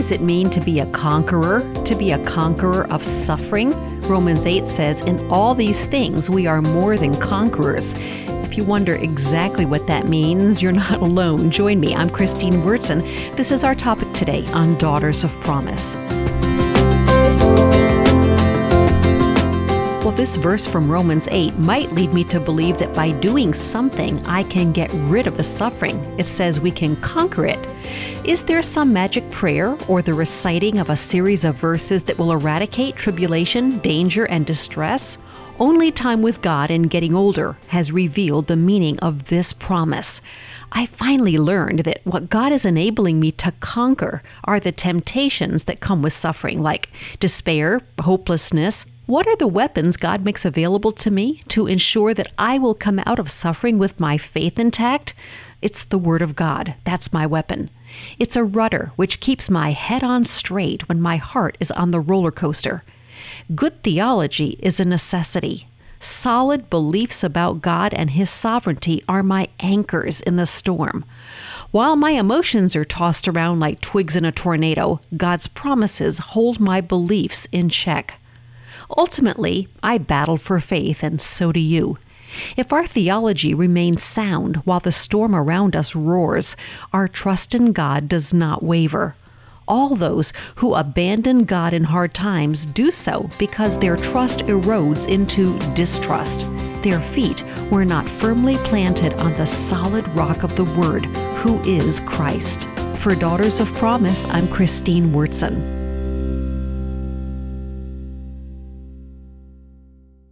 does it mean to be a conqueror? To be a conqueror of suffering? Romans 8 says, In all these things we are more than conquerors. If you wonder exactly what that means, you're not alone. Join me. I'm Christine Wyrtzen. This is our topic today on Daughters of Promise. Well, this verse from Romans 8 might lead me to believe that by doing something, I can get rid of the suffering. It says we can conquer it. Is there some magic prayer or the reciting of a series of verses that will eradicate tribulation, danger, and distress? Only time with God and getting older has revealed the meaning of this promise. I finally learned that what God is enabling me to conquer are the temptations that come with suffering, like despair, hopelessness, what are the weapons God makes available to me to ensure that I will come out of suffering with my faith intact? It's the Word of God. That's my weapon. It's a rudder which keeps my head on straight when my heart is on the roller coaster. Good theology is a necessity. Solid beliefs about God and His sovereignty are my anchors in the storm. While my emotions are tossed around like twigs in a tornado, God's promises hold my beliefs in check. Ultimately, I battle for faith, and so do you. If our theology remains sound while the storm around us roars, our trust in God does not waver. All those who abandon God in hard times do so because their trust erodes into distrust. Their feet were not firmly planted on the solid rock of the Word, who is Christ. For Daughters of Promise, I'm Christine Wyrtzen.